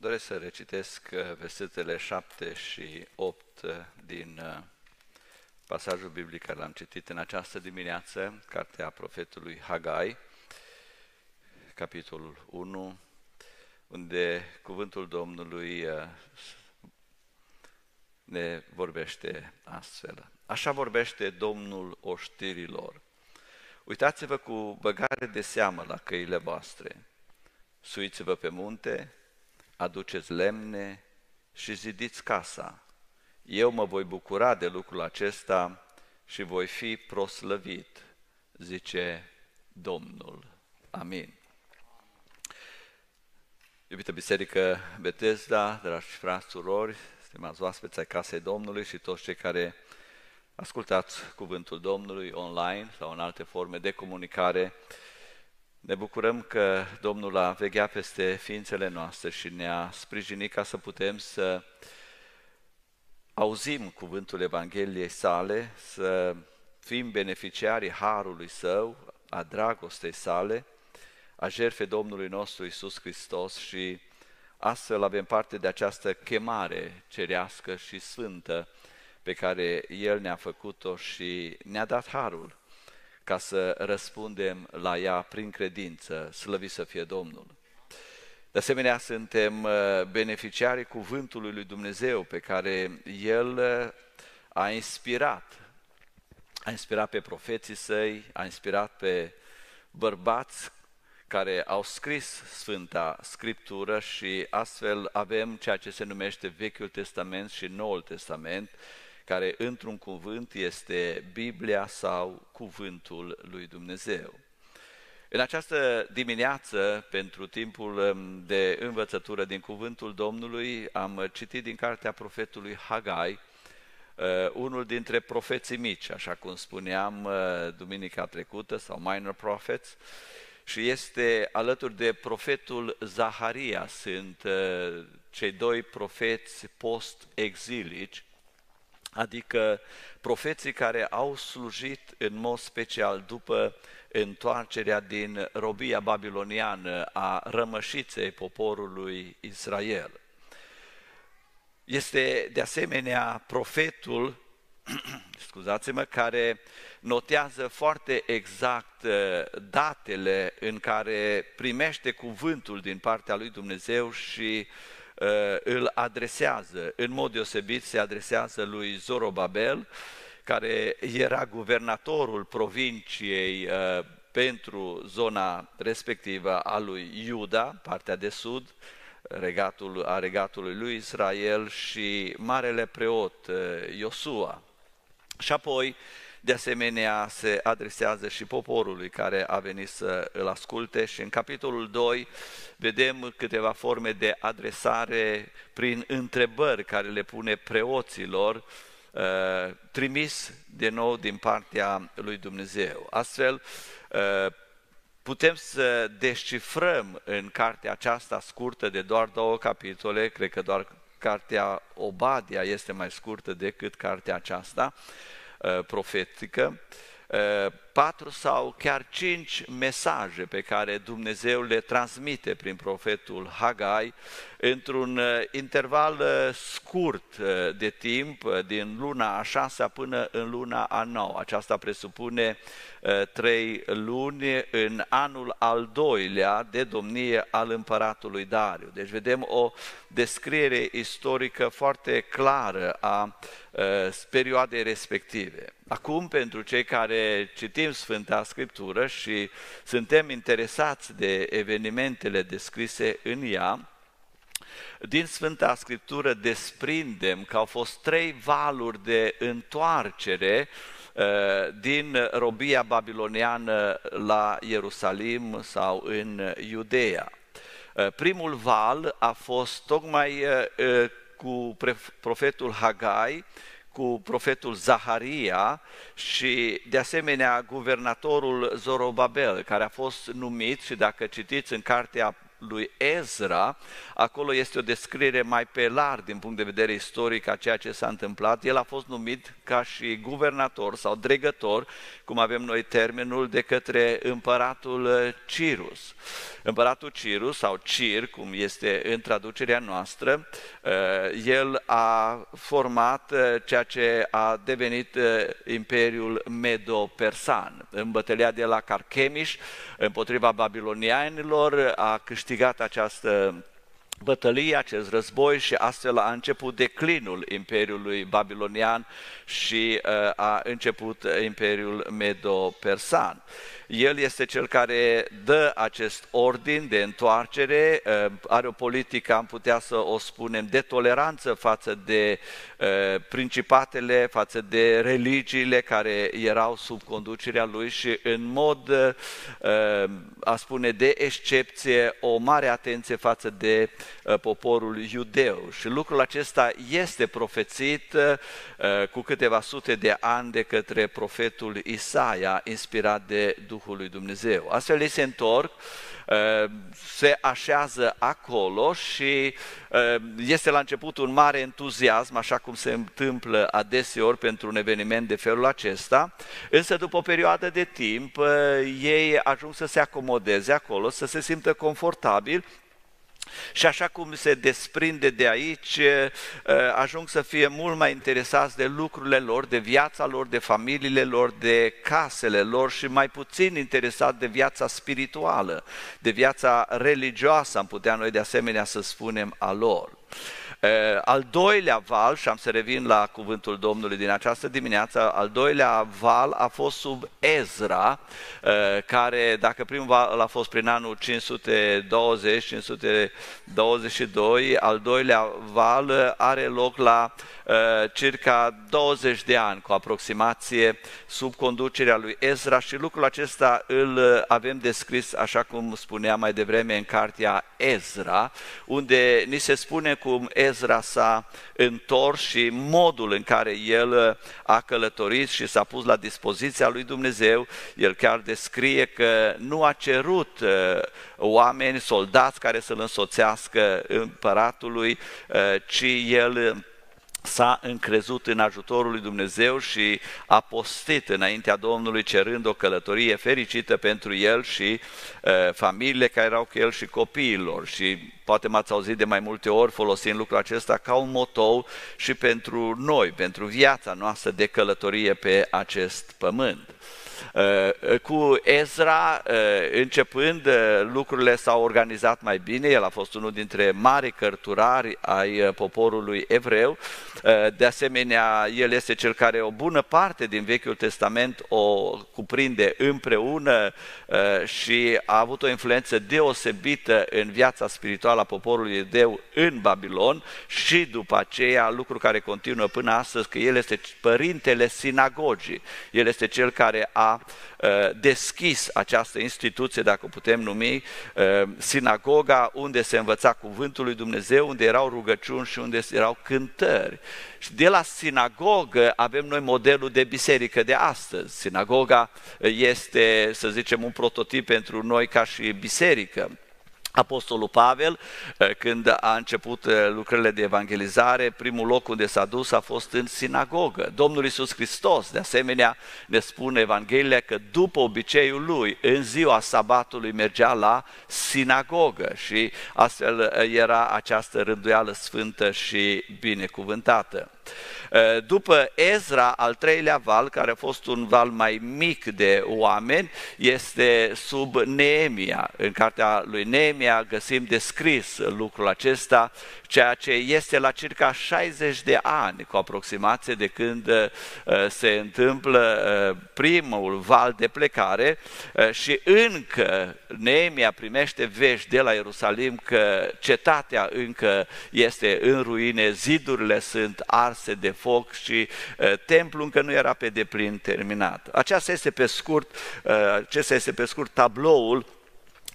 Doresc să recitesc uh, versetele 7 și 8 uh, din uh, pasajul biblic care l-am citit în această dimineață, cartea profetului Hagai, capitolul 1, unde cuvântul Domnului ne vorbește astfel. Așa vorbește Domnul oștirilor. Uitați-vă cu băgare de seamă la căile voastre. Suiți-vă pe munte, aduceți lemne și zidiți casa. Eu mă voi bucura de lucrul acesta și voi fi proslăvit, zice Domnul. Amin. Iubită Biserică Betesda, dragi frați, surori, stimați oaspeți ai Casei Domnului și toți cei care ascultați cuvântul Domnului online sau în alte forme de comunicare, ne bucurăm că Domnul a vegheat peste ființele noastre și ne-a sprijinit ca să putem să auzim cuvântul Evangheliei sale, să fim beneficiarii harului său, a dragostei sale, a jertfei Domnului nostru Isus Hristos și astfel avem parte de această chemare cerească și sfântă pe care El ne-a făcut-o și ne-a dat harul ca să răspundem la ea prin credință, slăvi să fie Domnul. De asemenea, suntem uh, beneficiarii cuvântului lui Dumnezeu pe care El uh, a inspirat. A inspirat pe profeții săi, a inspirat pe bărbați care au scris Sfânta Scriptură și astfel avem ceea ce se numește Vechiul Testament și Noul Testament, care într-un cuvânt este Biblia sau Cuvântul lui Dumnezeu. În această dimineață, pentru timpul um, de învățătură din Cuvântul Domnului, am citit din cartea profetului Hagai, uh, unul dintre profeții mici, așa cum spuneam uh, duminica trecută, sau minor prophets, și este alături de profetul Zaharia, sunt uh, cei doi profeți post-exilici, adică profeții care au slujit în mod special după întoarcerea din robia babiloniană a rămășiței poporului Israel. Este de asemenea profetul, scuzați-mă, care notează foarte exact uh, datele în care primește cuvântul din partea lui Dumnezeu și uh, Uh, îl adresează, în mod deosebit se adresează lui Zorobabel, care era guvernatorul provinciei uh, pentru zona respectivă a lui Iuda, partea de sud, regatul, a regatului lui Israel și marele preot uh, Iosua. Și apoi de asemenea, se adresează și poporului care a venit să îl asculte și în capitolul 2 vedem câteva forme de adresare prin întrebări care le pune preoților, uh, trimis de nou din partea lui Dumnezeu. Astfel, uh, putem să descifrăm în cartea aceasta scurtă de doar două capitole, cred că doar cartea Obadia este mai scurtă decât cartea aceasta, Uh, profetică, uh, patru sau chiar cinci mesaje pe care Dumnezeu le transmite prin profetul Hagai într-un uh, interval scurt de timp, din luna a șasea până în luna a nouă. Aceasta presupune trei luni în anul al doilea de domnie al împăratului Dariu. Deci vedem o descriere istorică foarte clară a perioadei respective. Acum, pentru cei care citim Sfânta Scriptură și suntem interesați de evenimentele descrise în ea, din Sfânta Scriptură desprindem că au fost trei valuri de întoarcere uh, din robia babiloniană la Ierusalim sau în Iudeea. Uh, primul val a fost tocmai uh, cu profetul Hagai, cu profetul Zaharia și de asemenea guvernatorul Zorobabel, care a fost numit și dacă citiți în cartea lui Ezra, acolo este o descriere mai pe larg din punct de vedere istoric a ceea ce s-a întâmplat. El a fost numit ca și guvernator sau dregător, cum avem noi termenul, de către împăratul Cirus. Împăratul Cirus sau Cir, cum este în traducerea noastră, el a format ceea ce a devenit Imperiul Medo-Persan. În bătălia de la Carchemish, împotriva babilonianilor, a câștigat această bătălie, acest război și astfel a început declinul Imperiului Babilonian și uh, a început Imperiul Medo-Persan. El este cel care dă acest ordin de întoarcere, uh, are o politică, am putea să o spunem, de toleranță față de uh, principatele, față de religiile care erau sub conducerea lui și în mod, uh, a spune, de excepție, o mare atenție față de poporul iudeu. Și lucrul acesta este profețit cu câteva sute de ani de către profetul Isaia, inspirat de Duhul Duhul lui Dumnezeu. Astfel ei se întorc, uh, se așează acolo și uh, este la început un mare entuziasm, așa cum se întâmplă adeseori pentru un eveniment de felul acesta, însă după o perioadă de timp uh, ei ajung să se acomodeze acolo, să se simtă confortabil și așa cum se desprinde de aici, ajung să fie mult mai interesați de lucrurile lor, de viața lor, de familiile lor, de casele lor și mai puțin interesat de viața spirituală, de viața religioasă, am putea noi de asemenea să spunem a lor. Al doilea val, și am să revin la cuvântul Domnului din această dimineață, al doilea val a fost sub Ezra, care, dacă primul val a fost prin anul 520-522, al doilea val are loc la circa 20 de ani, cu aproximație, sub conducerea lui Ezra și lucrul acesta îl avem descris, așa cum spuneam mai devreme, în cartea Ezra, unde ni se spune cum Ezra Ezra s-a întors și modul în care el a călătorit și s-a pus la dispoziția lui Dumnezeu, el chiar descrie că nu a cerut uh, oameni, soldați care să-l însoțească împăratului, uh, ci el s-a încrezut în ajutorul lui Dumnezeu și a postit înaintea Domnului cerând o călătorie fericită pentru el și uh, familiile care erau cu el și copiilor și poate m-ați auzit de mai multe ori folosind lucrul acesta ca un motou și pentru noi, pentru viața noastră de călătorie pe acest pământ. Uh, cu Ezra, uh, începând, uh, lucrurile s-au organizat mai bine, el a fost unul dintre mari cărturari ai poporului evreu, de asemenea, el este cel care o bună parte din Vechiul Testament o cuprinde împreună și a avut o influență deosebită în viața spirituală a poporului evreu în Babilon și după aceea, lucru care continuă până astăzi, că el este părintele sinagogii, el este cel care a Uh, deschis această instituție, dacă o putem numi, uh, sinagoga, unde se învăța cuvântul lui Dumnezeu, unde erau rugăciuni și unde erau cântări. Și de la sinagogă avem noi modelul de biserică de astăzi. Sinagoga este, să zicem, un prototip pentru noi ca și biserică. Apostolul Pavel, eh, când a început eh, lucrările de evangelizare, primul loc unde s-a dus a fost în sinagogă. Domnul Iisus Hristos, de asemenea, ne spune Evanghelia că după obiceiul lui, în ziua sabatului mergea la sinagogă și astfel eh, era această rânduială sfântă și binecuvântată. Eh, după Ezra, al treilea val, care a fost un val mai mic de oameni, este sub Neemia. În cartea lui Neemia găsim descris lucrul acesta ceea ce este la circa 60 de ani cu aproximație de când uh, se întâmplă uh, primul val de plecare uh, și încă Neemia primește vești de la Ierusalim că cetatea încă este în ruine, zidurile sunt arse de foc și templul încă nu era pe deplin terminat. Aceasta este pe scurt, acesta este pe scurt tabloul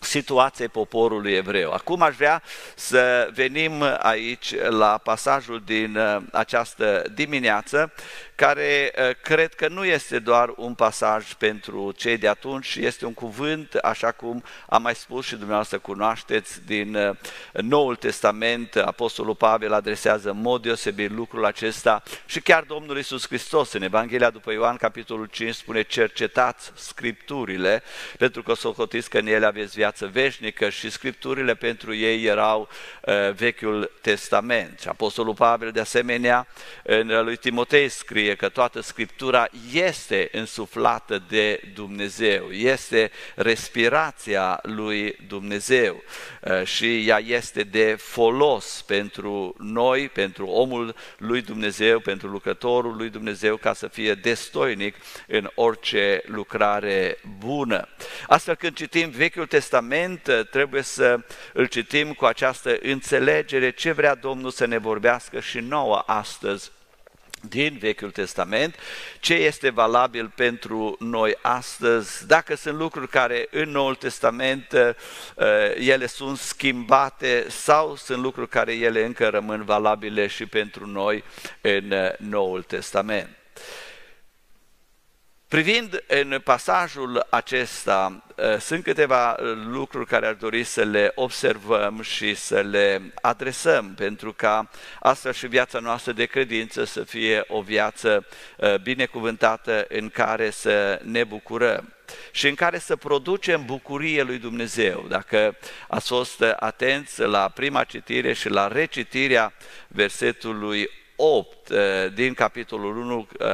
situației poporului evreu. Acum aș vrea să venim aici la pasajul din uh, această dimineață care uh, cred că nu este doar un pasaj pentru cei de atunci, este un cuvânt, așa cum am mai spus și dumneavoastră cunoașteți din uh, Noul Testament, Apostolul Pavel adresează în mod deosebit lucrul acesta și chiar Domnul Iisus Hristos în Evanghelia după Ioan, capitolul 5, spune cercetați Scripturile, pentru că să o că în ele aveți viață viață veșnică și scripturile pentru ei erau uh, Vechiul Testament. Și Apostolul Pavel de asemenea în lui Timotei scrie că toată scriptura este însuflată de Dumnezeu, este respirația lui Dumnezeu uh, și ea este de folos pentru noi, pentru omul lui Dumnezeu, pentru lucrătorul lui Dumnezeu ca să fie destoinic în orice lucrare bună. Astfel când citim Vechiul Testament, trebuie să îl citim cu această înțelegere ce vrea Domnul să ne vorbească și nouă astăzi din Vechiul Testament, ce este valabil pentru noi astăzi, dacă sunt lucruri care în Noul Testament uh, ele sunt schimbate sau sunt lucruri care ele încă rămân valabile și pentru noi în uh, Noul Testament. Privind în pasajul acesta, ă, sunt câteva lucruri care ar dori să le observăm și să le adresăm, pentru ca astfel și viața noastră de credință să fie o viață ă, binecuvântată în care să ne bucurăm și în care să producem bucurie lui Dumnezeu. Dacă ați fost atenți la prima citire și la recitirea versetului 8 eh, din capitolul 1 eh,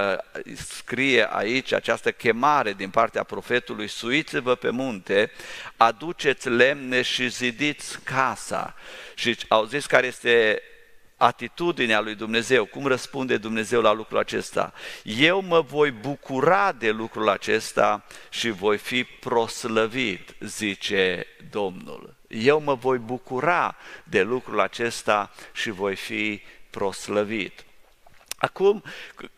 scrie aici această chemare din partea profetului, suiți-vă pe munte, aduceți lemne și zidiți casa. Și au zis care este atitudinea lui Dumnezeu, cum răspunde Dumnezeu la lucrul acesta. Eu mă voi bucura de lucrul acesta și voi fi proslăvit, zice Domnul. Eu mă voi bucura de lucrul acesta și voi fi proslăvit. Acum,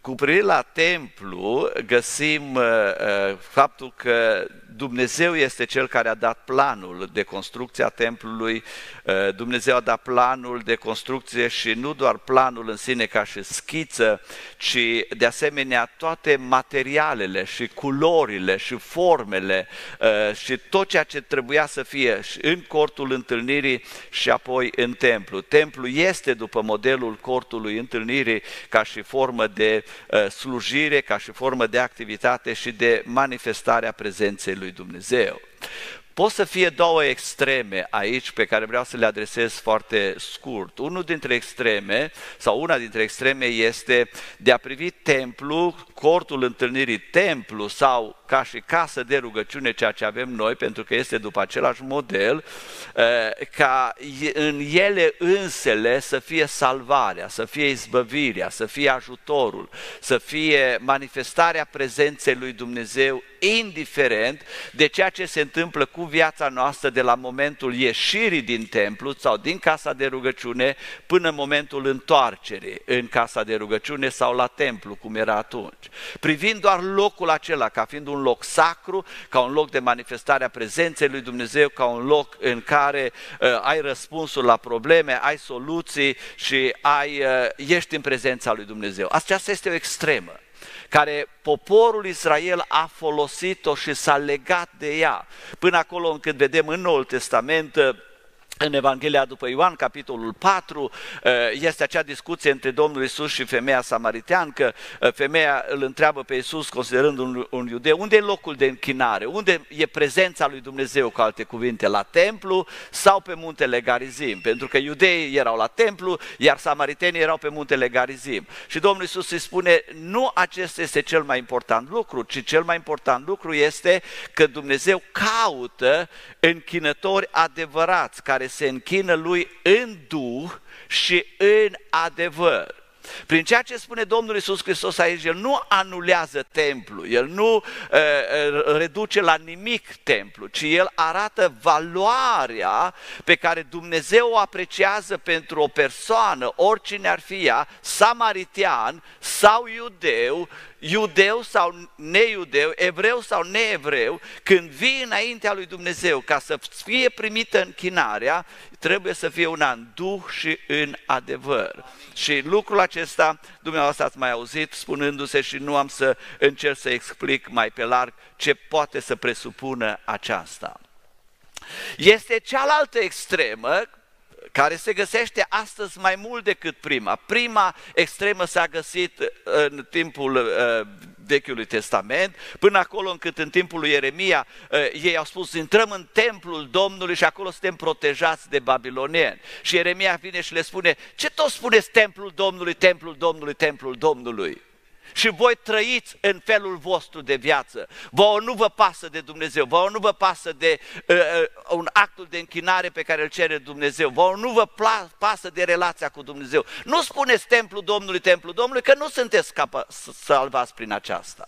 cu privire la templu, găsim uh, uh, faptul că Dumnezeu este Cel care a dat planul de construcție a templului, uh, Dumnezeu a dat planul de construcție și nu doar planul în sine ca și schiță, ci de asemenea toate materialele și culorile și formele uh, și tot ceea ce trebuia să fie în cortul întâlnirii și apoi în templu. Templu este după modelul cortului întâlnirii ca și formă de uh, slujire, ca și formă de activitate și de manifestare a prezenței lui Dumnezeu. Pot să fie două extreme aici pe care vreau să le adresez foarte scurt. Unul dintre extreme, sau una dintre extreme, este de a privi templu, cortul întâlnirii templu sau ca și casă de rugăciune, ceea ce avem noi, pentru că este după același model, eh, ca în ele însele să fie salvarea, să fie izbăvirea, să fie ajutorul, să fie manifestarea prezenței lui Dumnezeu, indiferent de ceea ce se întâmplă cu viața noastră de la momentul ieșirii din templu sau din casa de rugăciune până în momentul întoarcerii în casa de rugăciune sau la templu, cum era atunci. Privind doar locul acela ca fiind un loc sacru, ca un loc de manifestare a prezenței lui Dumnezeu, ca un loc în care uh, ai răspunsul la probleme, ai soluții și ai, uh, ești în prezența lui Dumnezeu. Aceasta este o extremă care poporul Israel a folosit-o și s-a legat de ea. Până acolo încât vedem în Noul Testament uh, în Evanghelia după Ioan, capitolul 4, uh, este acea discuție între Domnul Isus și femeia samariteancă. Uh, femeia îl întreabă pe Isus, considerând un, un iudeu, unde e locul de închinare? Unde e prezența lui Dumnezeu, cu alte cuvinte, la templu sau pe muntele Garizim? Pentru că iudeii erau la templu, iar samaritenii erau pe muntele Garizim. Și Domnul Isus îi spune, nu acesta este cel mai important lucru, ci cel mai important lucru este că Dumnezeu caută închinători adevărați, care se închină lui în duh și în adevăr. Prin ceea ce spune Domnul Isus Hristos aici, El nu anulează templu, El nu uh, reduce la nimic templu, ci El arată valoarea pe care Dumnezeu o apreciază pentru o persoană, oricine ar fi ea, samaritian sau iudeu, iudeu sau neiudeu, evreu sau neevreu, când vii înaintea lui Dumnezeu ca să fie primită închinarea, trebuie să fie una în duh și în adevăr. Și lucrul acesta, dumneavoastră ați mai auzit spunându-se și nu am să încerc să explic mai pe larg ce poate să presupună aceasta. Este cealaltă extremă care se găsește astăzi mai mult decât prima. Prima extremă s-a găsit în timpul uh, Vechiului Testament, până acolo încât în timpul lui Ieremia uh, ei au spus, intrăm în templul Domnului și acolo suntem protejați de babilonieni. Și Ieremia vine și le spune, ce tot spuneți templul Domnului, templul Domnului, templul Domnului? Și voi trăiți în felul vostru de viață. Vă nu vă pasă de Dumnezeu, vă nu vă pasă de uh, uh, un actul de închinare pe care îl cere Dumnezeu, vă nu vă pasă de relația cu Dumnezeu. Nu spuneți templul Domnului, templul Domnului, că nu sunteți capa- salvați prin aceasta.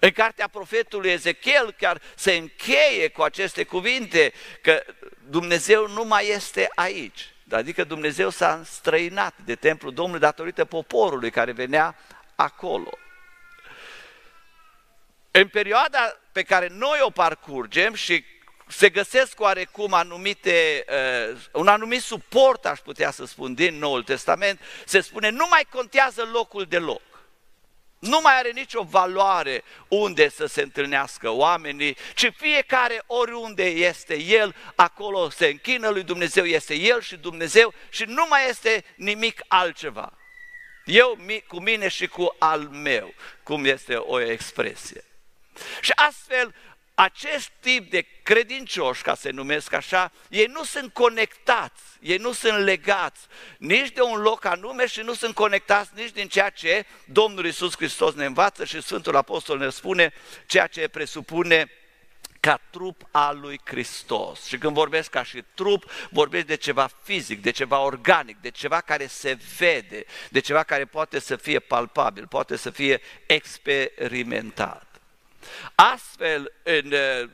În cartea profetului Ezechiel chiar se încheie cu aceste cuvinte că Dumnezeu nu mai este aici. Adică Dumnezeu s-a străinat de templul Domnului datorită poporului care venea acolo. În perioada pe care noi o parcurgem și se găsesc oarecum anumite, uh, un anumit suport, aș putea să spun, din Noul Testament, se spune nu mai contează locul de loc. Nu mai are nicio valoare unde să se întâlnească oamenii, ci fiecare oriunde este El, acolo se închină lui Dumnezeu, este El și Dumnezeu și nu mai este nimic altceva. Eu cu mine și cu al meu, cum este o expresie. Și astfel acest tip de credincioși, ca să numesc așa, ei nu sunt conectați, ei nu sunt legați nici de un loc anume și nu sunt conectați nici din ceea ce Domnul Isus Hristos ne învață și Sfântul Apostol ne spune ceea ce presupune ca trup al lui Hristos. Și când vorbesc ca și trup, vorbesc de ceva fizic, de ceva organic, de ceva care se vede, de ceva care poate să fie palpabil, poate să fie experimentat. Astfel, în uh,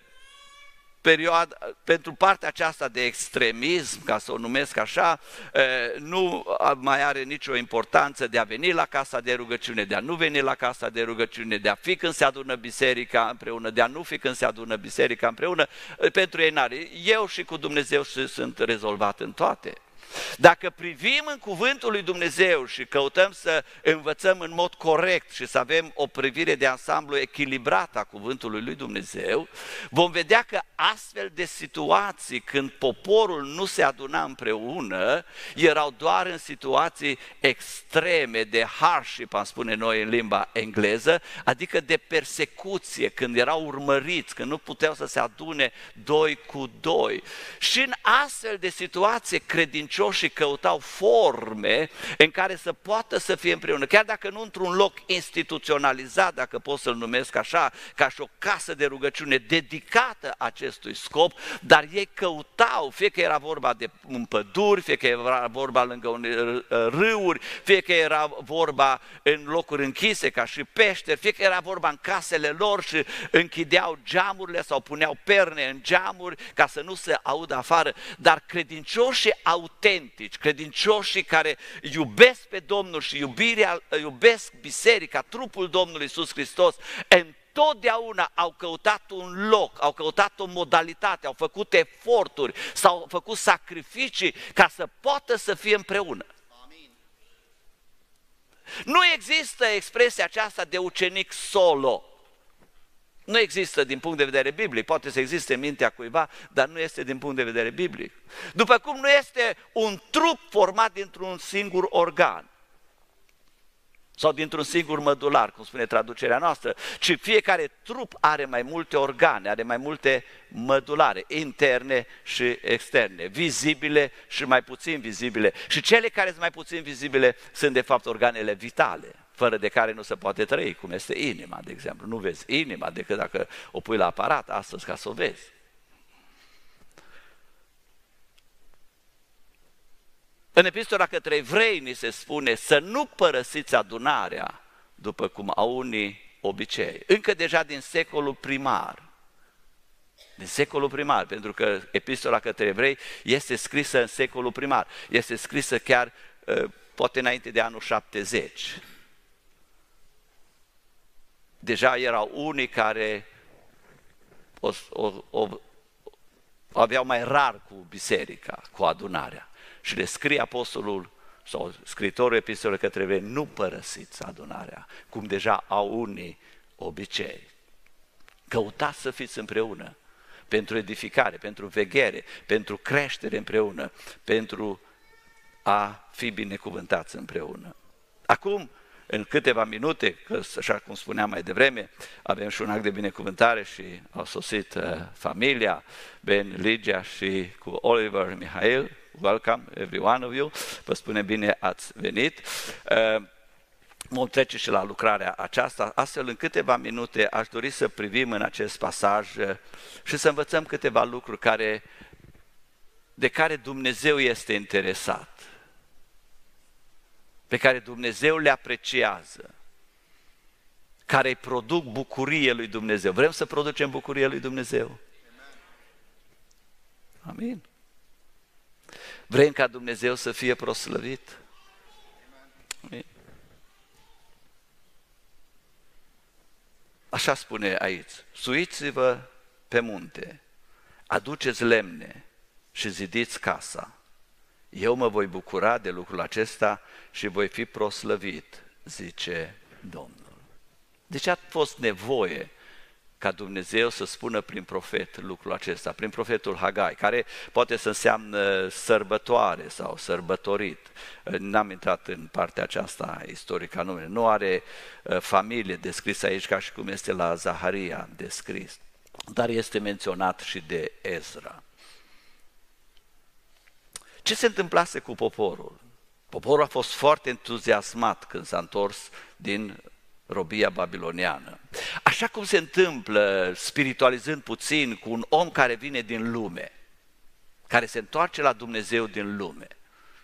perioada, pentru partea aceasta de extremism, ca să o numesc așa, uh, nu mai are nicio importanță de a veni la casa de rugăciune, de a nu veni la casa de rugăciune, de a fi când se adună biserica împreună, de a nu fi când se adună biserica împreună, uh, pentru ei n-are. Eu și cu Dumnezeu sunt rezolvat în toate. Dacă privim în cuvântul lui Dumnezeu și căutăm să învățăm în mod corect și să avem o privire de ansamblu echilibrată a cuvântului lui Dumnezeu, vom vedea că astfel de situații când poporul nu se aduna împreună, erau doar în situații extreme de hardship, am spune noi în limba engleză, adică de persecuție, când erau urmăriți, când nu puteau să se adune doi cu doi. Și în astfel de situație credincioși credincioșii căutau forme în care să poată să fie împreună, chiar dacă nu într-un loc instituționalizat, dacă pot să-l numesc așa, ca și o casă de rugăciune dedicată acestui scop, dar ei căutau, fie că era vorba de un păduri, fie că era vorba lângă un râuri, fie că era vorba în locuri închise ca și peșteri, fie că era vorba în casele lor și închideau geamurile sau puneau perne în geamuri ca să nu se audă afară, dar credincioșii autentici autentici, credincioșii care iubesc pe Domnul și iubirea, iubesc biserica, trupul Domnului Iisus Hristos, întotdeauna au căutat un loc, au căutat o modalitate, au făcut eforturi, s-au făcut sacrificii ca să poată să fie împreună. Nu există expresia aceasta de ucenic solo. Nu există din punct de vedere biblic, poate să existe în mintea cuiva, dar nu este din punct de vedere biblic. După cum nu este un trup format dintr-un singur organ sau dintr-un singur mădular, cum spune traducerea noastră, ci fiecare trup are mai multe organe, are mai multe mădulare, interne și externe, vizibile și mai puțin vizibile. Și cele care sunt mai puțin vizibile sunt de fapt organele vitale fără de care nu se poate trăi, cum este inima, de exemplu. Nu vezi inima decât dacă o pui la aparat astăzi ca să o vezi. În epistola către evrei ni se spune să nu părăsiți adunarea după cum au unii obicei. Încă deja din secolul primar. Din secolul primar, pentru că epistola către evrei este scrisă în secolul primar. Este scrisă chiar ă, poate înainte de anul 70 deja erau unii care o, o, o, aveau mai rar cu biserica, cu adunarea. Și le scrie apostolul sau scritorul epistolei către evrei, nu părăsiți adunarea, cum deja au unii obicei. Căutați să fiți împreună pentru edificare, pentru veghere, pentru creștere împreună, pentru a fi binecuvântați împreună. Acum, în câteva minute, că așa cum spuneam mai devreme, avem și un act de binecuvântare și au sosit uh, familia, Ben, Ligia și cu Oliver, Mihail, welcome every one of you, vă spune bine ați venit. Uh, vom trece și la lucrarea aceasta, astfel în câteva minute aș dori să privim în acest pasaj uh, și să învățăm câteva lucruri care, de care Dumnezeu este interesat, pe care Dumnezeu le apreciază, care îi produc bucurie lui Dumnezeu. Vrem să producem bucurie lui Dumnezeu? Amin. Vrem ca Dumnezeu să fie proslăvit? Amin. Așa spune aici, suiți-vă pe munte, aduceți lemne și zidiți casa. Eu mă voi bucura de lucrul acesta și voi fi proslăvit, zice Domnul. Deci a fost nevoie ca Dumnezeu să spună prin profet lucrul acesta, prin profetul Hagai, care poate să înseamnă sărbătoare sau sărbătorit. N-am intrat în partea aceasta istorică a numele. Nu are uh, familie descris aici ca și cum este la Zaharia descris, dar este menționat și de Ezra. Ce se întâmplase cu poporul? Poporul a fost foarte entuziasmat când s-a întors din robia babiloniană. Așa cum se întâmplă, spiritualizând puțin, cu un om care vine din lume, care se întoarce la Dumnezeu din lume.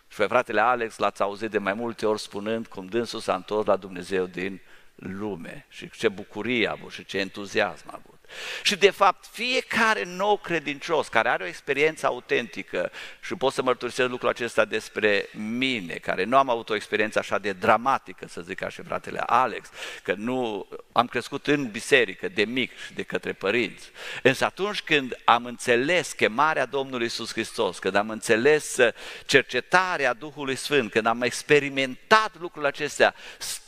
Și pe fratele Alex l-ați auzit de mai multe ori spunând cum dânsul s-a întors la Dumnezeu din lume și ce bucurie a avut și ce entuziasm a avut. Și de fapt, fiecare nou credincios care are o experiență autentică, și pot să mărturisesc lucrul acesta despre mine, care nu am avut o experiență așa de dramatică, să zic ca și fratele Alex, că nu am crescut în biserică de mic și de către părinți. Însă atunci când am înțeles chemarea Domnului Isus Hristos, când am înțeles cercetarea Duhului Sfânt, când am experimentat lucrurile acestea,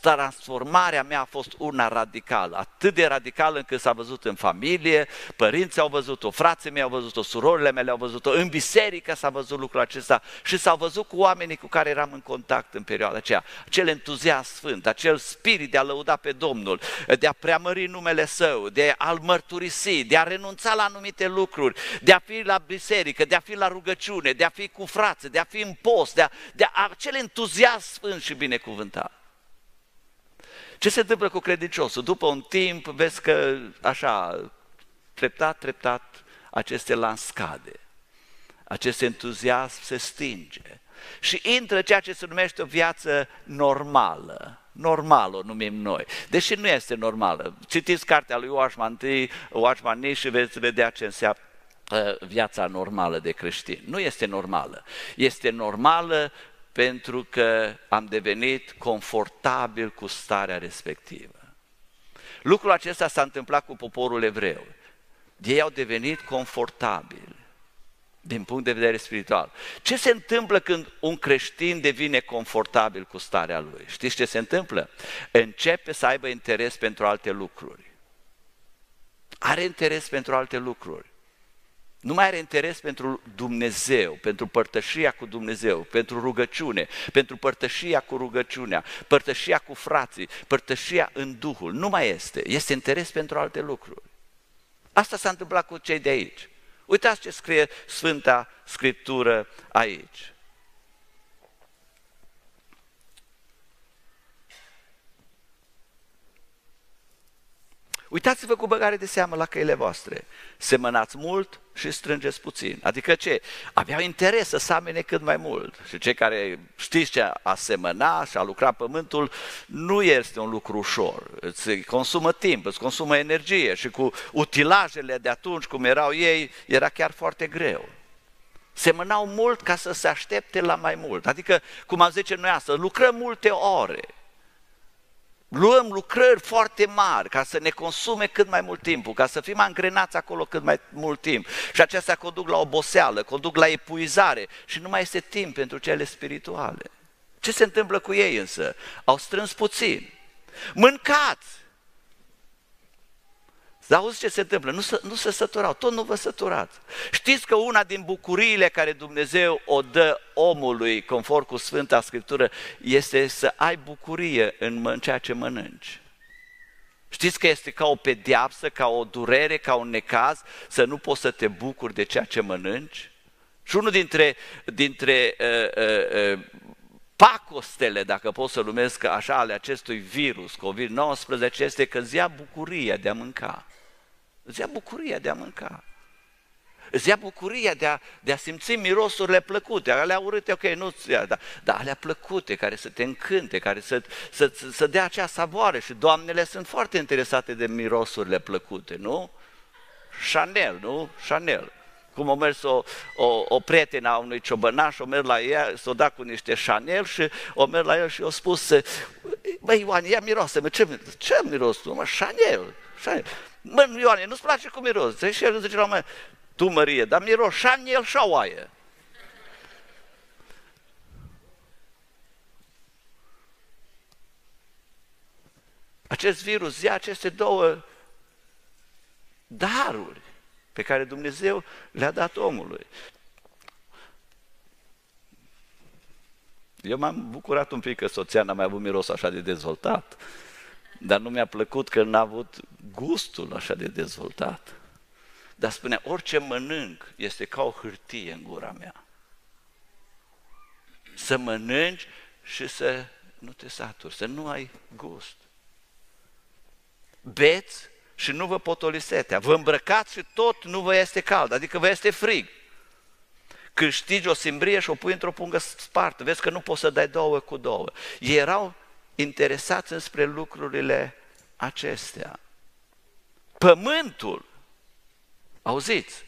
transformarea mea a fost una radicală, atât de radicală încât s-a văzut în familie, părinții au văzut-o, frații mei au văzut-o, surorile mele au văzut-o, în biserică s-a văzut lucrul acesta și s-au văzut cu oamenii cu care eram în contact în perioada aceea. Acel entuziasm sfânt, acel spirit de a lăuda pe Domnul, de a preamări numele Său, de a-L mărturisi, de a renunța la anumite lucruri, de a fi la biserică, de a fi la rugăciune, de a fi cu frață, de a fi în post, de a, de a acel entuziasm sfânt și binecuvântat. Ce se întâmplă cu credinciosul? După un timp vezi că așa, treptat, treptat, aceste lans scade. Acest entuziasm se stinge. Și intră ceea ce se numește o viață normală. Normală o numim noi, deși nu este normală. Citiți cartea lui Watchman T, Watchman Nee și veți vedea ce înseamnă uh, viața normală de creștin. Nu este normală. Este normală pentru că am devenit confortabil cu starea respectivă. Lucrul acesta s-a întâmplat cu poporul evreu. Ei au devenit confortabili din punct de vedere spiritual. Ce se întâmplă când un creștin devine confortabil cu starea lui? Știți ce se întâmplă? Începe să aibă interes pentru alte lucruri. Are interes pentru alte lucruri. Nu mai are interes pentru Dumnezeu, pentru părtășia cu Dumnezeu, pentru rugăciune, pentru părtășia cu rugăciunea, părtășia cu frații, părtășia în Duhul. Nu mai este. Este interes pentru alte lucruri. Asta s-a întâmplat cu cei de aici. Uitați ce scrie Sfânta Scriptură aici. Uitați-vă cu băgare de seamă la căile voastre. Semănați mult și strângeți puțin. Adică ce? Aveau interes să samene cât mai mult. Și cei care știți ce a semăna și a lucra pământul nu este un lucru ușor. Îți consumă timp, îți consumă energie și cu utilajele de atunci, cum erau ei, era chiar foarte greu. Semănau mult ca să se aștepte la mai mult. Adică, cum am zice noi asta, lucrăm multe ore luăm lucrări foarte mari ca să ne consume cât mai mult timp, ca să fim angrenați acolo cât mai mult timp. Și acestea conduc la oboseală, conduc la epuizare și nu mai este timp pentru cele spirituale. Ce se întâmplă cu ei însă? Au strâns puțin. Mâncați! Dar auzi ce se întâmplă? Nu se, nu se săturau, tot nu vă săturați. Știți că una din bucuriile care Dumnezeu o dă omului, conform cu Sfânta Scriptură, este să ai bucurie în ceea ce mănânci. Știți că este ca o pediapsă, ca o durere, ca un necaz, să nu poți să te bucuri de ceea ce mănânci? Și unul dintre, dintre uh, uh, uh, pacostele, dacă pot să numesc așa, ale acestui virus COVID-19 este că îți ia bucuria de a mânca. Îți ia bucuria de a mânca. Îți ia bucuria de a, de a simți mirosurile plăcute, alea urâte, ok, nu ia, dar, dar alea plăcute, care să te încânte, care să, să, să dea acea savoare și doamnele sunt foarte interesate de mirosurile plăcute, nu? Chanel, nu? Chanel. Cum a mers o, o, o prietenă a unui ciobănaș, o mers la ea, s-o dat cu niște Chanel și o mers la el și i-a spus, băi Ioan, ia miroase, mă, ce, ce miros tu, mă, Chanel, Chanel. Mă, Ioane, nu-ți place cum miros? Și el zice la mine, tu Mărie, dar miros Chanel și oaie. Acest virus ia aceste două daruri pe care Dumnezeu le-a dat omului. Eu m-am bucurat un pic că soția n-a mai avut miros așa de dezvoltat, dar nu mi-a plăcut că n-a avut gustul așa de dezvoltat. Dar spunea, orice mănânc este ca o hârtie în gura mea. Să mănânci și să nu te saturi, să nu ai gust. Beți și nu vă potoli setea. Vă îmbrăcați și tot nu vă este cald, adică vă este frig. Câștigi o simbrie și o pui într-o pungă spartă. Vezi că nu poți să dai două cu două. Ei erau interesați înspre lucrurile acestea. Pământul, auziți,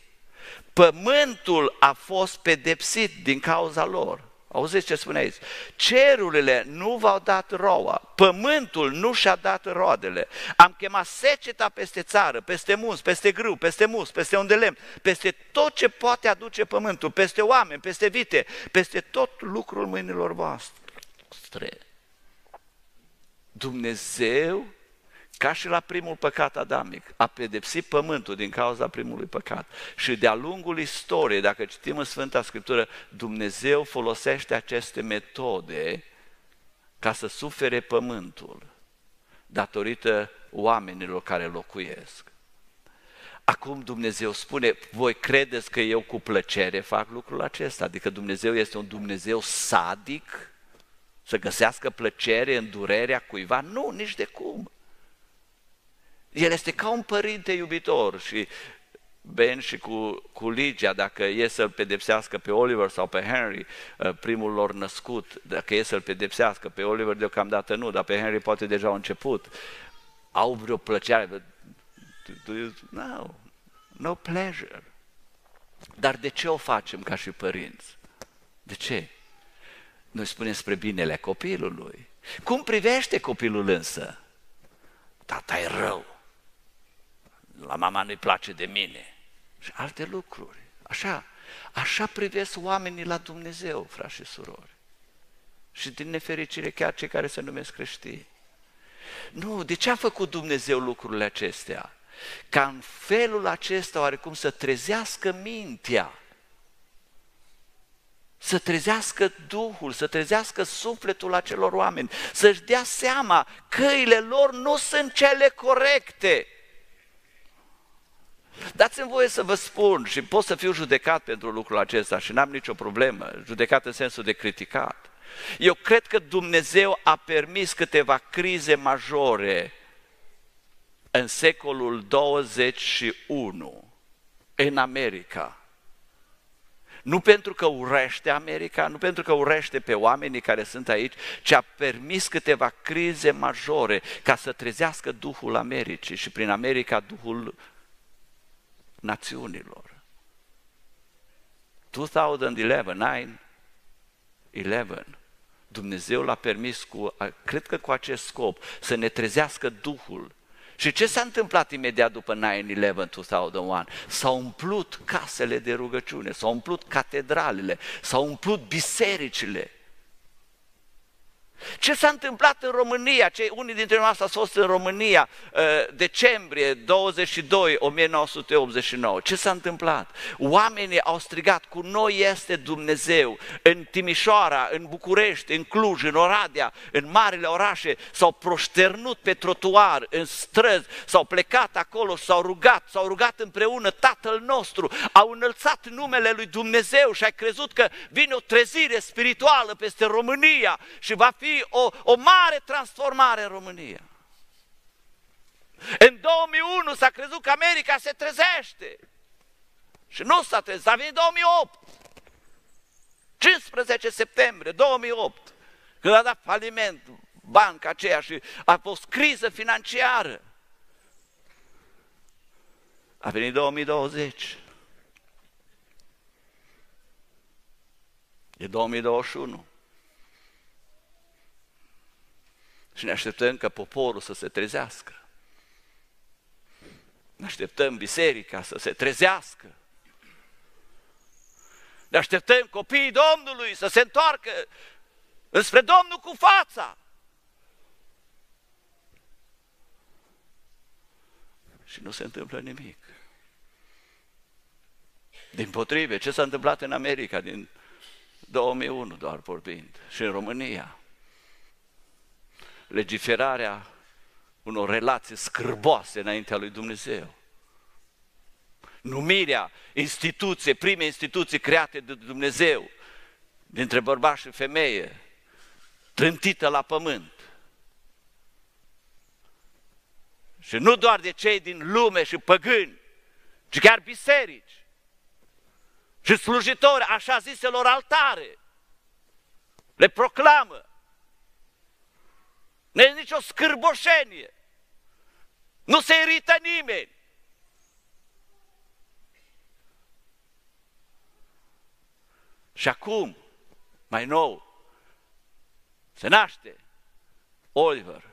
pământul a fost pedepsit din cauza lor. Auziți ce spune aici? Cerurile nu v-au dat roa, pământul nu și-a dat roadele. Am chemat seceta peste țară, peste mus, peste grâu, peste mus, peste unde lemn, peste tot ce poate aduce pământul, peste oameni, peste vite, peste tot lucrul mâinilor voastre. Dumnezeu ca și la primul păcat adamic, a pedepsit pământul din cauza primului păcat. Și de-a lungul istoriei, dacă citim în Sfânta Scriptură, Dumnezeu folosește aceste metode ca să sufere pământul datorită oamenilor care locuiesc. Acum Dumnezeu spune, voi credeți că eu cu plăcere fac lucrul acesta? Adică Dumnezeu este un Dumnezeu sadic? Să găsească plăcere în durerea cuiva? Nu, nici de cum. El este ca un părinte iubitor și Ben și cu, cu Ligia, dacă e să-l pedepsească pe Oliver sau pe Henry, uh, primul lor născut, dacă e să-l pedepsească, pe Oliver deocamdată nu, dar pe Henry poate deja au început, au vreo plăcere. No, no pleasure. Dar de ce o facem ca și părinți? De ce? Noi spunem spre binele copilului. Cum privește copilul însă? Tata e rău la mama nu-i place de mine și alte lucruri. Așa, așa privesc oamenii la Dumnezeu, frați și surori. Și din nefericire chiar cei care se numesc creștini. Nu, de ce a făcut Dumnezeu lucrurile acestea? Ca în felul acesta oarecum să trezească mintea, să trezească Duhul, să trezească sufletul acelor oameni, să-și dea seama căile lor nu sunt cele corecte. Dați-mi voie să vă spun și pot să fiu judecat pentru lucrul acesta și n-am nicio problemă, judecat în sensul de criticat. Eu cred că Dumnezeu a permis câteva crize majore în secolul 21 în America. Nu pentru că urește America, nu pentru că urește pe oamenii care sunt aici, ci a permis câteva crize majore ca să trezească Duhul Americii și prin America Duhul națiunilor. 2011, 9, 11, Dumnezeu l-a permis, cu, cred că cu acest scop, să ne trezească Duhul. Și ce s-a întâmplat imediat după 9-11, 2001? S-au umplut casele de rugăciune, s-au umplut catedralele, s-au umplut bisericile. Ce s-a întâmplat în România? Cei, unii dintre noi au fost în România, uh, decembrie 22, 1989. Ce s-a întâmplat? Oamenii au strigat, cu noi este Dumnezeu. În Timișoara, în București, în Cluj, în Oradea, în marile orașe, s-au proșternut pe trotuar, în străzi, s-au plecat acolo, s-au rugat, s-au rugat împreună Tatăl nostru, au înălțat numele lui Dumnezeu și ai crezut că vine o trezire spirituală peste România și va fi o, o mare transformare în România. În 2001 s-a crezut că America se trezește. Și nu s-a trezit, a venit 2008. 15 septembrie 2008, când a dat faliment banca aceea și a fost criză financiară. A venit 2020. E 2021. Și ne așteptăm ca poporul să se trezească. Ne așteptăm biserica să se trezească. Ne așteptăm copiii Domnului să se întoarcă înspre Domnul cu fața. Și nu se întâmplă nimic. Din potrive, ce s-a întâmplat în America din 2001 doar vorbind și în România? Legiferarea unor relații scârboase înaintea lui Dumnezeu. Numirea instituție, prime instituții create de Dumnezeu, dintre bărbat și femeie, trântită la pământ. Și nu doar de cei din lume și păgâni, ci chiar biserici și slujitori așa ziselor altare. Le proclamă nu e nicio scârboșenie. Nu se irită nimeni. Și acum, mai nou, se naște Oliver.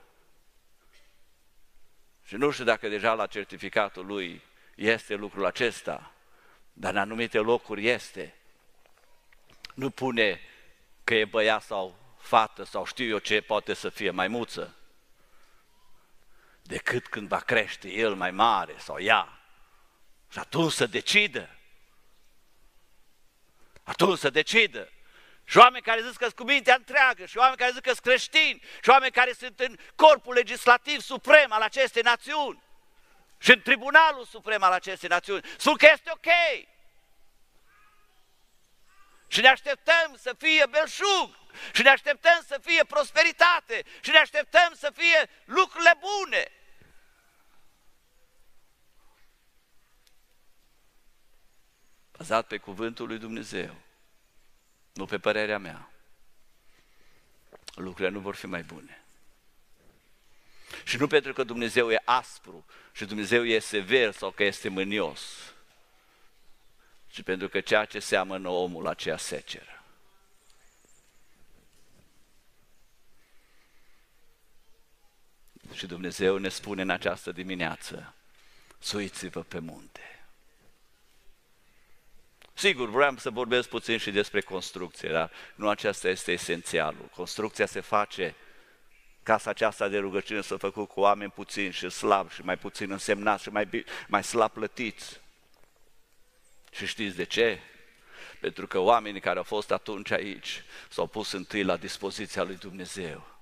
Și nu știu dacă deja la certificatul lui este lucrul acesta, dar în anumite locuri este. Nu pune că e băiat sau fată sau știu eu ce poate să fie maimuță, decât când va crește el mai mare sau ea. Și atunci să decidă. Atunci să decidă. Și oameni care zic că cu mintea întreagă, și oameni care zic că sunt creștini, și oameni care sunt în corpul legislativ suprem al acestei națiuni, și în tribunalul suprem al acestei națiuni, spun că este ok. Și ne așteptăm să fie belșug, și ne așteptăm să fie prosperitate, și ne așteptăm să fie lucrurile bune. Bazat pe cuvântul lui Dumnezeu, nu pe părerea mea, lucrurile nu vor fi mai bune. Și nu pentru că Dumnezeu e aspru și Dumnezeu e sever sau că este mânios, ci pentru că ceea ce seamănă omul, aceea seceră. Și Dumnezeu ne spune în această dimineață, suiți-vă pe munte. Sigur, vreau să vorbesc puțin și despre construcție, dar nu aceasta este esențialul. Construcția se face, casa aceasta de rugăciune s-a făcut cu oameni puțini și slabi și mai puțin însemnați și mai, mai slab plătiți. Și știți de ce? Pentru că oamenii care au fost atunci aici s-au pus întâi la dispoziția lui Dumnezeu.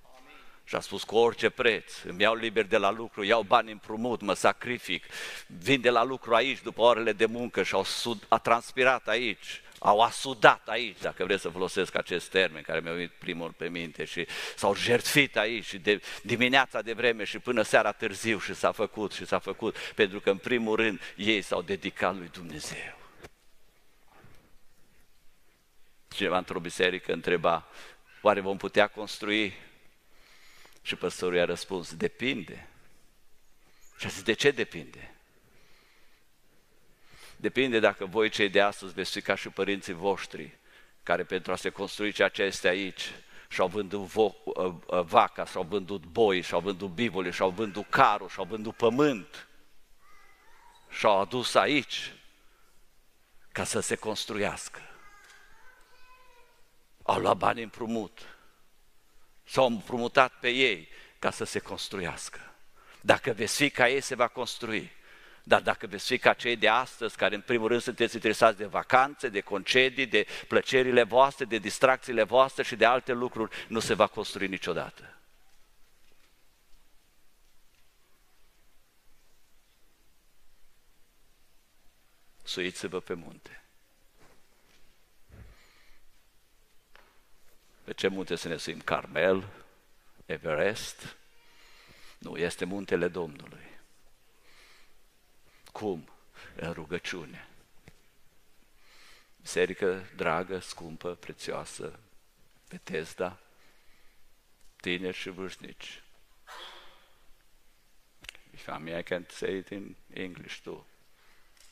Și a spus cu orice preț, îmi iau liber de la lucru, iau bani împrumut, mă sacrific, vin de la lucru aici după orele de muncă și au sud, a transpirat aici, au asudat aici, dacă vreți să folosesc acest termen care mi-a venit primul pe minte și s-au jertfit aici și de dimineața de vreme și până seara târziu și s-a făcut și s-a făcut, pentru că în primul rând ei s-au dedicat lui Dumnezeu. Cineva într-o biserică întreba, oare vom putea construi? Și păstorul i-a răspuns, depinde. Și a zis, de ce depinde? Depinde dacă voi cei de astăzi veți fi ca și părinții voștri, care pentru a se construi ceea ce este aici, și-au vândut vo- ă, ă, vaca, și-au vândut boi, și-au vândut bivole, și-au vândut carul, și-au vândut pământ, și-au adus aici ca să se construiască. Au luat bani împrumut s-au împrumutat pe ei ca să se construiască. Dacă veți fi ca ei, se va construi. Dar dacă veți fi ca cei de astăzi, care în primul rând sunteți interesați de vacanțe, de concedii, de plăcerile voastre, de distracțiile voastre și de alte lucruri, nu se va construi niciodată. Suiți-vă pe munte. Pe ce munte să ne suim? Carmel? Everest? Nu, este muntele Domnului. Cum? În rugăciune. Biserică dragă, scumpă, prețioasă, Bethesda, tineri și vârstnici. If I may, I can say it in English too,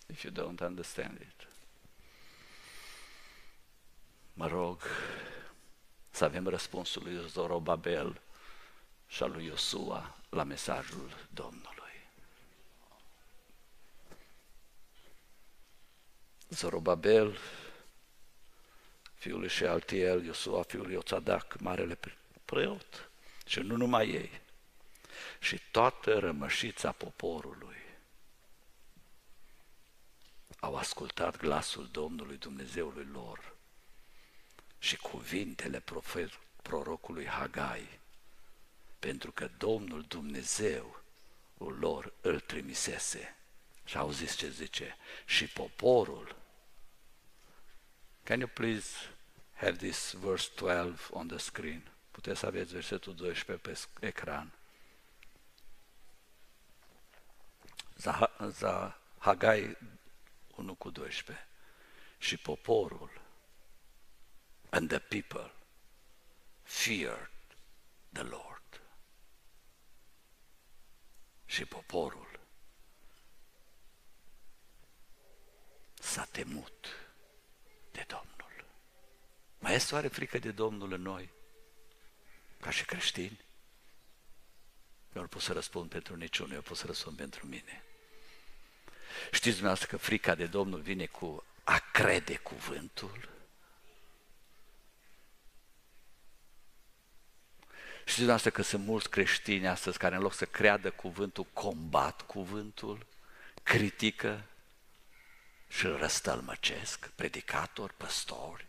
if you don't understand it. Mă rog să avem răspunsul lui Zorobabel și al lui Iosua la mesajul Domnului. Zorobabel, fiul lui Shealtiel, Iosua, fiul lui Oțadac, marele preot, și nu numai ei, și toată rămășița poporului au ascultat glasul Domnului Dumnezeului lor și cuvintele profet, prorocului Hagai, pentru că Domnul Dumnezeu lor îl trimisese. Și auziți ce zice? Și poporul Can you please have this verse 12 on the screen? Puteți să aveți versetul 12 pe ecran. Hagai 1 cu 12. Și poporul and the people feared the Lord. Și poporul s-a temut de Domnul. Mai este oare frică de Domnul în noi, ca și creștini? Eu nu pot să răspund pentru niciunul, eu pot să răspund pentru mine. Știți dumneavoastră că frica de Domnul vine cu a crede cuvântul? Știți dumneavoastră că sunt mulți creștini astăzi care în loc să creadă cuvântul, combat cuvântul, critică, și îl răstălmăcesc, predicatori, păstori.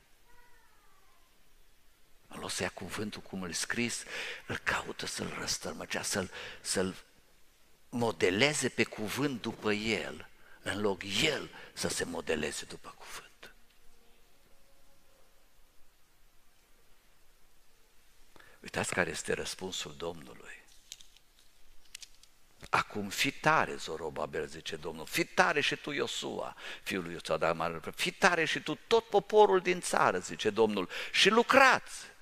În loc să ia cuvântul cum îl scris, îl caută să-l răstălmăcea, să-l, să-l modeleze pe cuvânt după el, în loc el să se modeleze după cuvânt. Uitați care este răspunsul Domnului. Acum fi tare, Zorobabel, zice Domnul, fi tare și tu, Iosua, fiul lui Iosua, dar mare, fi tare și tu, tot poporul din țară, zice Domnul, și lucrați.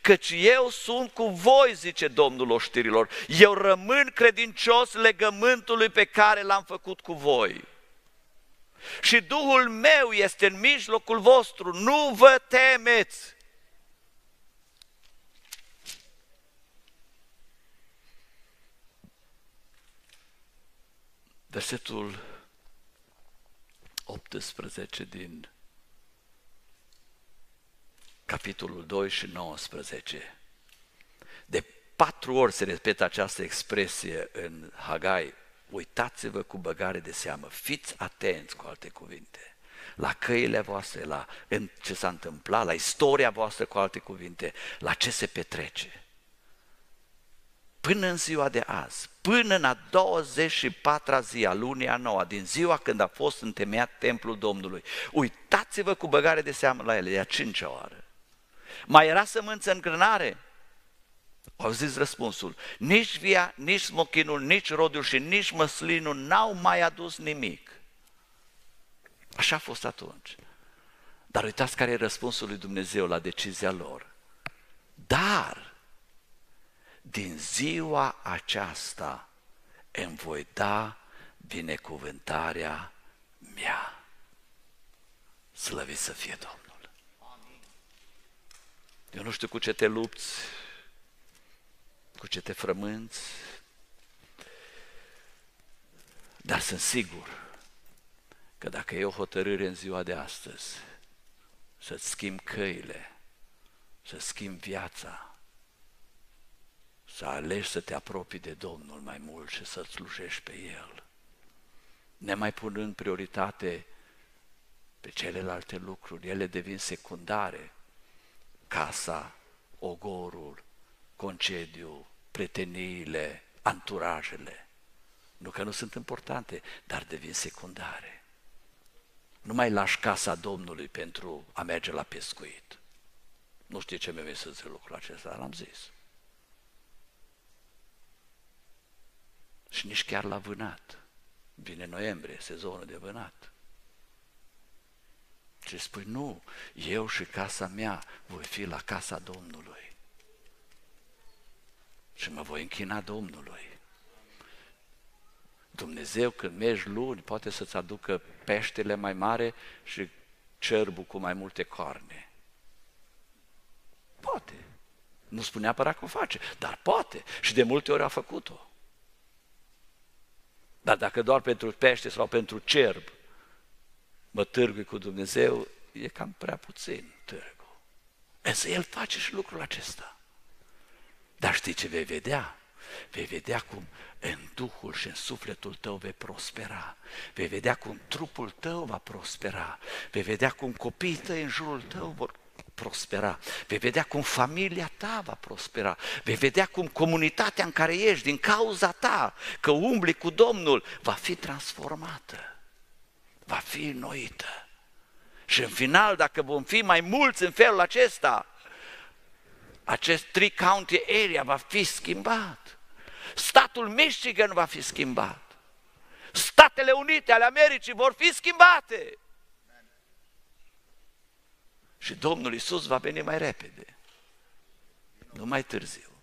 Căci eu sunt cu voi, zice Domnul oștirilor, eu rămân credincios legământului pe care l-am făcut cu voi. Și Duhul meu este în mijlocul vostru, nu vă temeți. Versetul 18 din capitolul 2 și 19. De patru ori se repetă această expresie în Hagai. Uitați-vă cu băgare de seamă, fiți atenți cu alte cuvinte la căile voastre, la în ce s-a întâmplat, la istoria voastră cu alte cuvinte, la ce se petrece până în ziua de azi, până în a 24-a zi a lunii a noua, din ziua când a fost întemeiat templul Domnului. Uitați-vă cu băgare de seamă la ele, e a cincea oară. Mai era sămânță în grânare? Au zis răspunsul, nici via, nici smochinul, nici rodul și nici măslinul n-au mai adus nimic. Așa a fost atunci. Dar uitați care e răspunsul lui Dumnezeu la decizia lor. Dar din ziua aceasta îmi voi da binecuvântarea mea. Slăvit să fie Domnul. Eu nu știu cu ce te lupți, cu ce te frămânți, dar sunt sigur că dacă e o hotărâre în ziua de astăzi, să-ți schimbi căile, să schimbi viața, să alegi să te apropii de Domnul mai mult și să-L slujești pe El, nemai punând prioritate pe celelalte lucruri, ele devin secundare, casa, ogorul, concediu, preteniile, anturajele. Nu că nu sunt importante, dar devin secundare. Nu mai lași casa Domnului pentru a merge la pescuit. Nu știu ce mi-a să zic lucrul acesta, dar l-am zis. Și nici chiar la vânat. Vine noiembrie, sezonul de vânat. Și spui, nu, eu și casa mea voi fi la casa Domnului. Și mă voi închina Domnului. Dumnezeu când mergi luni poate să-ți aducă peștele mai mare și cerbul cu mai multe corne. Poate. Nu spune neapărat că o face, dar poate. Și de multe ori a făcut-o. Dar dacă doar pentru pește sau pentru cerb mă târgui cu Dumnezeu, e cam prea puțin târgu. Însă El face și lucrul acesta. Dar știi ce vei vedea? Vei vedea cum în Duhul și în sufletul tău vei prospera. Vei vedea cum trupul tău va prospera. Vei vedea cum copiii tăi în jurul tău vor prospera. Vei vedea cum familia ta va prospera. Vei vedea cum comunitatea în care ești, din cauza ta, că umbli cu Domnul, va fi transformată. Va fi înnoită. Și în final, dacă vom fi mai mulți în felul acesta, acest Three County Area va fi schimbat. Statul Michigan va fi schimbat. Statele Unite ale Americii vor fi schimbate. Și Domnul Isus va veni mai repede, nu mai târziu.